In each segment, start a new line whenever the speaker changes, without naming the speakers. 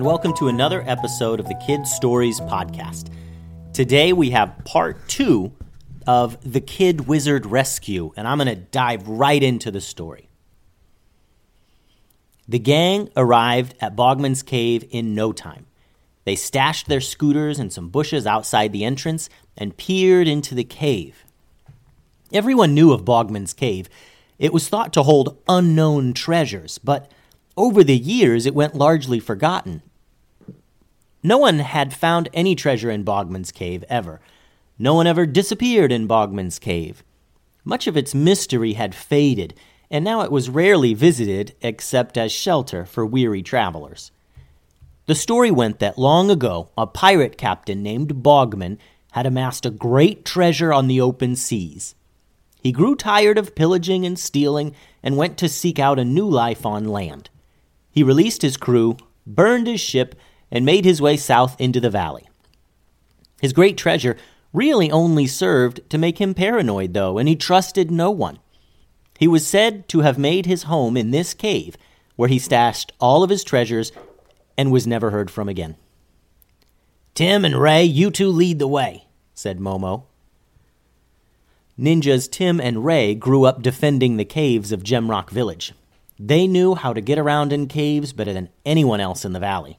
and welcome to another episode of the Kid Stories Podcast. Today we have part two of The Kid Wizard Rescue, and I'm going to dive right into the story. The gang arrived at Bogman's Cave in no time. They stashed their scooters in some bushes outside the entrance and peered into the cave. Everyone knew of Bogman's Cave. It was thought to hold unknown treasures, but over the years it went largely forgotten. No one had found any treasure in Bogman's Cave ever. No one ever disappeared in Bogman's Cave. Much of its mystery had faded, and now it was rarely visited except as shelter for weary travelers. The story went that long ago, a pirate captain named Bogman had amassed a great treasure on the open seas. He grew tired of pillaging and stealing and went to seek out a new life on land. He released his crew, burned his ship, and made his way south into the valley. His great treasure really only served to make him paranoid, though, and he trusted no one. He was said to have made his home in this cave, where he stashed all of his treasures and was never heard from again. Tim and Ray, you two lead the way, said Momo. Ninjas Tim and Ray grew up defending the caves of Gemrock Village. They knew how to get around in caves better than anyone else in the valley.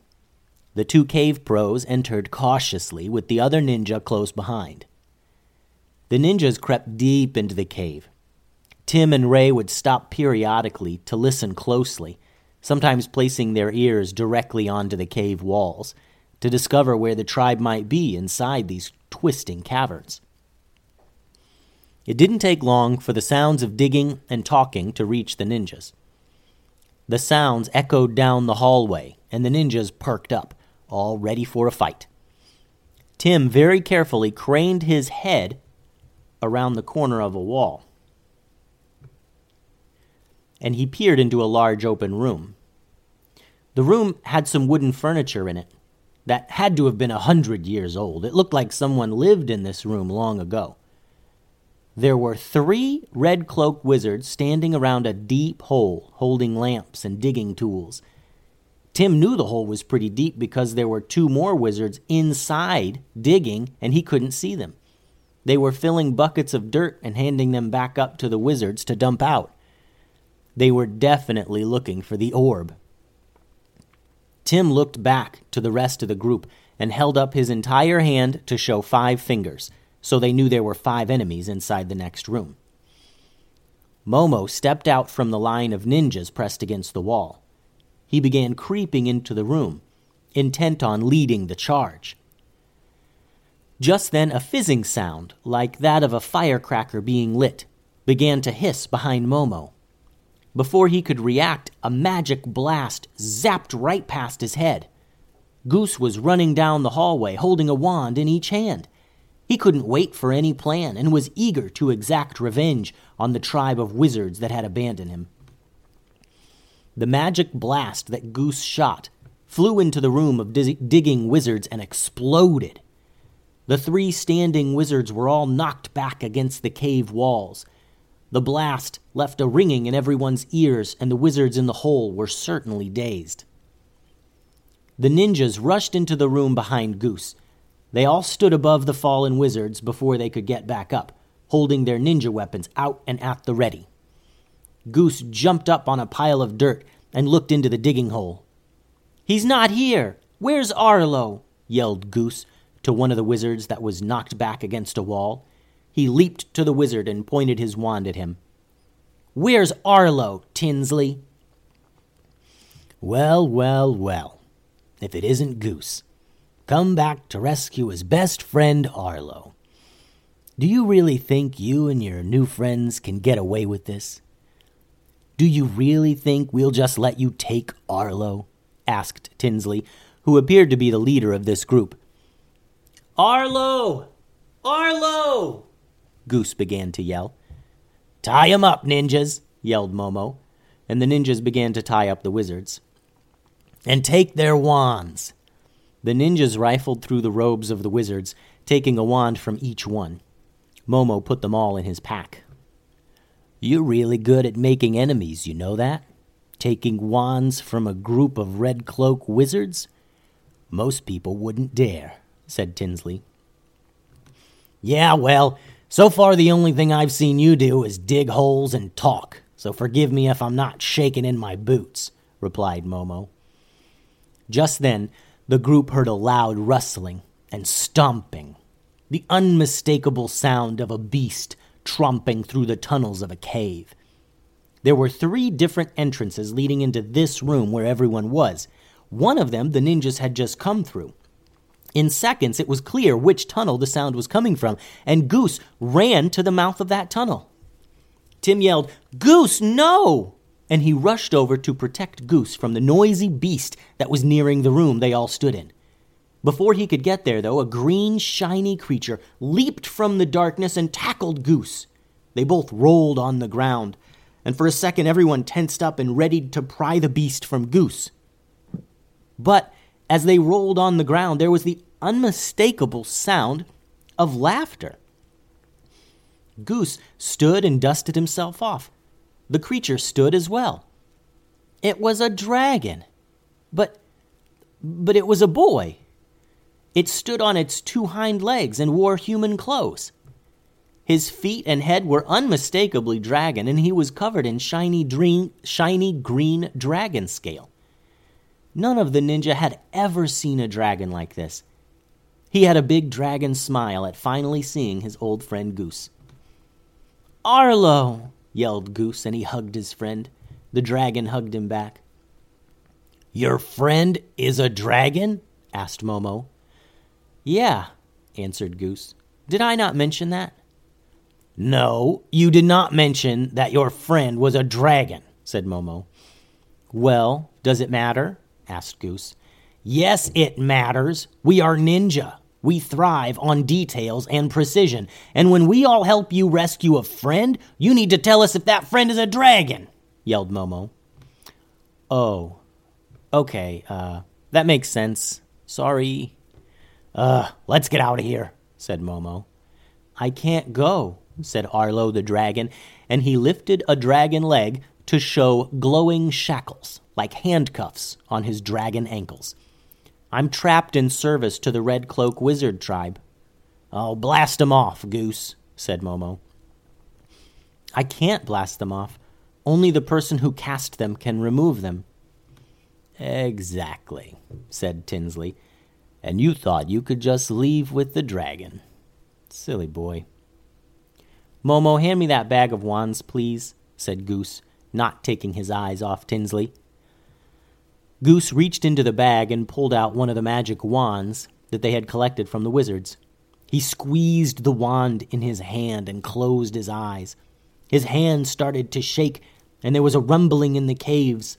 The two cave pros entered cautiously with the other ninja close behind. The ninjas crept deep into the cave. Tim and Ray would stop periodically to listen closely, sometimes placing their ears directly onto the cave walls to discover where the tribe might be inside these twisting caverns. It didn't take long for the sounds of digging and talking to reach the ninjas. The sounds echoed down the hallway, and the ninjas perked up, all ready for a fight. Tim very carefully craned his head around the corner of a wall, and he peered into a large open room. The room had some wooden furniture in it that had to have been a hundred years old. It looked like someone lived in this room long ago. There were three red cloaked wizards standing around a deep hole, holding lamps and digging tools. Tim knew the hole was pretty deep because there were two more wizards inside digging and he couldn't see them. They were filling buckets of dirt and handing them back up to the wizards to dump out. They were definitely looking for the orb. Tim looked back to the rest of the group and held up his entire hand to show five fingers so they knew there were five enemies inside the next room. Momo stepped out from the line of ninjas pressed against the wall. He began creeping into the room, intent on leading the charge. Just then, a fizzing sound, like that of a firecracker being lit, began to hiss behind Momo. Before he could react, a magic blast zapped right past his head. Goose was running down the hallway, holding a wand in each hand. He couldn't wait for any plan and was eager to exact revenge on the tribe of wizards that had abandoned him. The magic blast that Goose shot flew into the room of digging wizards and exploded. The three standing wizards were all knocked back against the cave walls. The blast left a ringing in everyone's ears, and the wizards in the hole were certainly dazed. The ninjas rushed into the room behind Goose. They all stood above the fallen wizards before they could get back up, holding their ninja weapons out and at the ready. Goose jumped up on a pile of dirt and looked into the digging hole. He's not here! Where's Arlo? yelled Goose to one of the wizards that was knocked back against a wall. He leaped to the wizard and pointed his wand at him. Where's Arlo, Tinsley? Well, well, well, if it isn't Goose come back to rescue his best friend Arlo. Do you really think you and your new friends can get away with this? Do you really think we'll just let you take Arlo? asked Tinsley, who appeared to be the leader of this group. Arlo! Arlo! Goose began to yell. Tie him up, ninjas! yelled Momo, and the ninjas began to tie up the wizards. And take their wands, the ninjas rifled through the robes of the wizards, taking a wand from each one. Momo put them all in his pack. You're really good at making enemies, you know that? Taking wands from a group of red cloak wizards? Most people wouldn't dare, said Tinsley. Yeah, well, so far the only thing I've seen you do is dig holes and talk, so forgive me if I'm not shaking in my boots, replied Momo. Just then, the group heard a loud rustling and stomping, the unmistakable sound of a beast tromping through the tunnels of a cave. There were three different entrances leading into this room where everyone was. One of them the ninjas had just come through. In seconds, it was clear which tunnel the sound was coming from, and Goose ran to the mouth of that tunnel. Tim yelled, Goose, no! And he rushed over to protect Goose from the noisy beast that was nearing the room they all stood in. Before he could get there, though, a green, shiny creature leaped from the darkness and tackled Goose. They both rolled on the ground, and for a second everyone tensed up and readied to pry the beast from Goose. But as they rolled on the ground, there was the unmistakable sound of laughter. Goose stood and dusted himself off. The creature stood as well. It was a dragon. But but it was a boy. It stood on its two hind legs and wore human clothes. His feet and head were unmistakably dragon, and he was covered in shiny, dream, shiny green dragon scale. None of the ninja had ever seen a dragon like this. He had a big dragon smile at finally seeing his old friend Goose. Arlo! yelled Goose, and he hugged his friend. The dragon hugged him back. Your friend is a dragon? asked Momo. Yeah, answered Goose. Did I not mention that? No, you did not mention that your friend was a dragon, said Momo. Well, does it matter? asked Goose. Yes, it matters. We are ninja. We thrive on details and precision. And when we all help you rescue a friend, you need to tell us if that friend is a dragon, yelled Momo. Oh, okay, uh, that makes sense. Sorry. Uh, let's get out of here, said Momo. I can't go, said Arlo the dragon, and he lifted a dragon leg to show glowing shackles like handcuffs on his dragon ankles. I'm trapped in service to the Red Cloak Wizard tribe. Oh, blast them off, Goose, said Momo. I can't blast them off. Only the person who cast them can remove them. Exactly, said Tinsley. And you thought you could just leave with the dragon. Silly boy. Momo, hand me that bag of wands, please, said Goose, not taking his eyes off Tinsley. Goose reached into the bag and pulled out one of the magic wands that they had collected from the wizards. He squeezed the wand in his hand and closed his eyes. His hand started to shake, and there was a rumbling in the caves.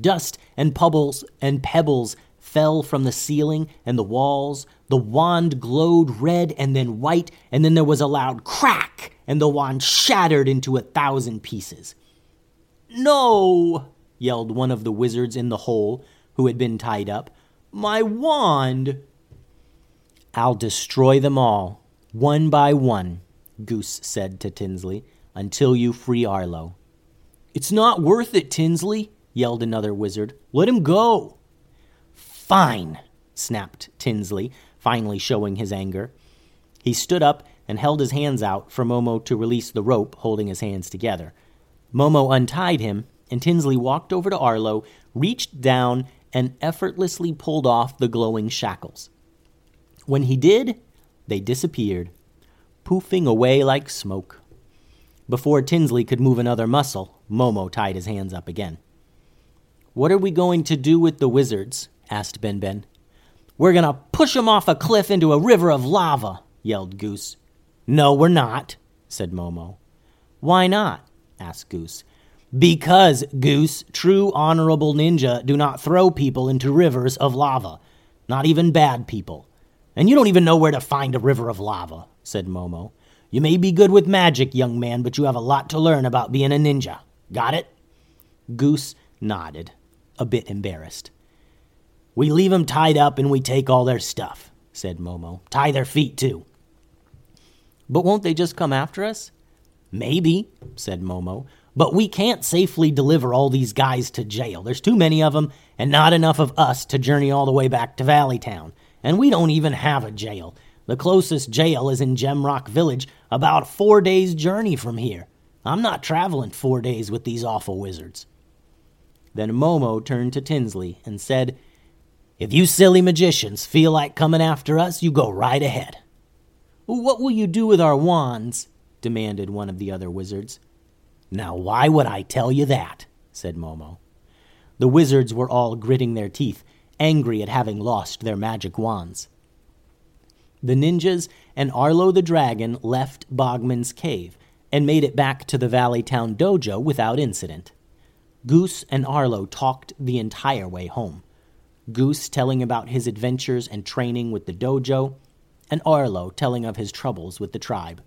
Dust and pebbles and pebbles fell from the ceiling and the walls. The wand glowed red and then white, and then there was a loud crack, and the wand shattered into a thousand pieces. No! yelled one of the wizards in the hole who had been tied up. My wand! I'll destroy them all, one by one, Goose said to Tinsley, until you free Arlo. It's not worth it, Tinsley, yelled another wizard. Let him go. Fine, snapped Tinsley, finally showing his anger. He stood up and held his hands out for Momo to release the rope holding his hands together. Momo untied him and Tinsley walked over to Arlo, reached down, and effortlessly pulled off the glowing shackles. When he did, they disappeared, poofing away like smoke. Before Tinsley could move another muscle, Momo tied his hands up again. What are we going to do with the wizards? Asked Ben Ben. We're going to push 'em off a cliff into a river of lava, yelled Goose. No, we're not, said Momo. Why not? asked Goose. Because, Goose, true honorable ninja do not throw people into rivers of lava, not even bad people. And you don't even know where to find a river of lava, said Momo. You may be good with magic, young man, but you have a lot to learn about being a ninja. Got it? Goose nodded, a bit embarrassed. We leave 'em tied up and we take all their stuff, said Momo. Tie their feet, too. But won't they just come after us? Maybe, said Momo, But we can't safely deliver all these guys to jail. There's too many of them, and not enough of us to journey all the way back to Valleytown. And we don't even have a jail. The closest jail is in Gemrock Village, about four days' journey from here. I'm not traveling four days with these awful wizards. Then Momo turned to Tinsley and said, If you silly magicians feel like coming after us, you go right ahead. What will you do with our wands? demanded one of the other wizards. Now, why would I tell you that? said Momo. The wizards were all gritting their teeth, angry at having lost their magic wands. The ninjas and Arlo the dragon left Bogman's cave and made it back to the Valleytown dojo without incident. Goose and Arlo talked the entire way home. Goose telling about his adventures and training with the dojo, and Arlo telling of his troubles with the tribe.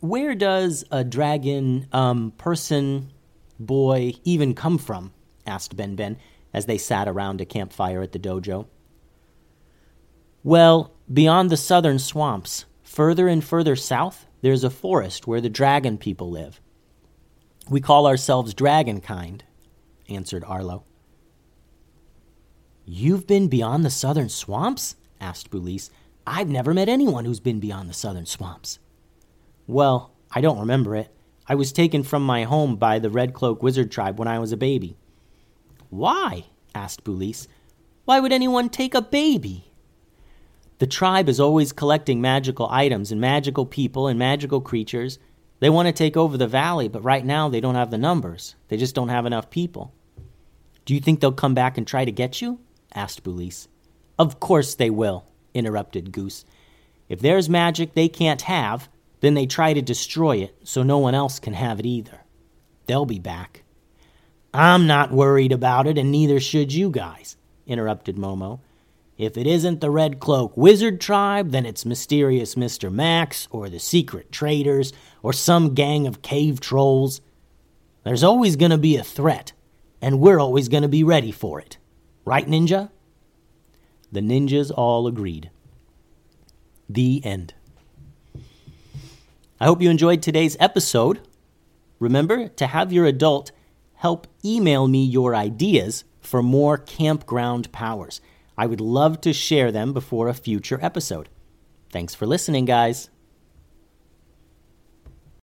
Where does a dragon um, person, boy, even come from? asked Ben Ben as they sat around a campfire at the dojo. Well, beyond the southern swamps, further and further south, there's a forest where the dragon people live. We call ourselves dragon kind, answered Arlo. You've been beyond the southern swamps? asked Boulise. I've never met anyone who's been beyond the southern swamps. Well, I don't remember it. I was taken from my home by the Red Cloak Wizard tribe when I was a baby. Why? asked Boulise. Why would anyone take a baby? The tribe is always collecting magical items and magical people and magical creatures. They want to take over the valley, but right now they don't have the numbers. They just don't have enough people. Do you think they'll come back and try to get you? Asked Boulise. Of course they will, interrupted Goose. If there's magic they can't have, then they try to destroy it so no one else can have it either. They'll be back. I'm not worried about it, and neither should you guys, interrupted Momo. If it isn't the Red Cloak Wizard tribe, then it's mysterious Mr. Max, or the Secret Traders, or some gang of cave trolls. There's always going to be a threat, and we're always going to be ready for it. Right, Ninja? The ninjas all agreed. The end. I hope you enjoyed today's episode. Remember to have your adult help email me your ideas for more campground powers. I would love to share them before a future episode. Thanks for listening, guys.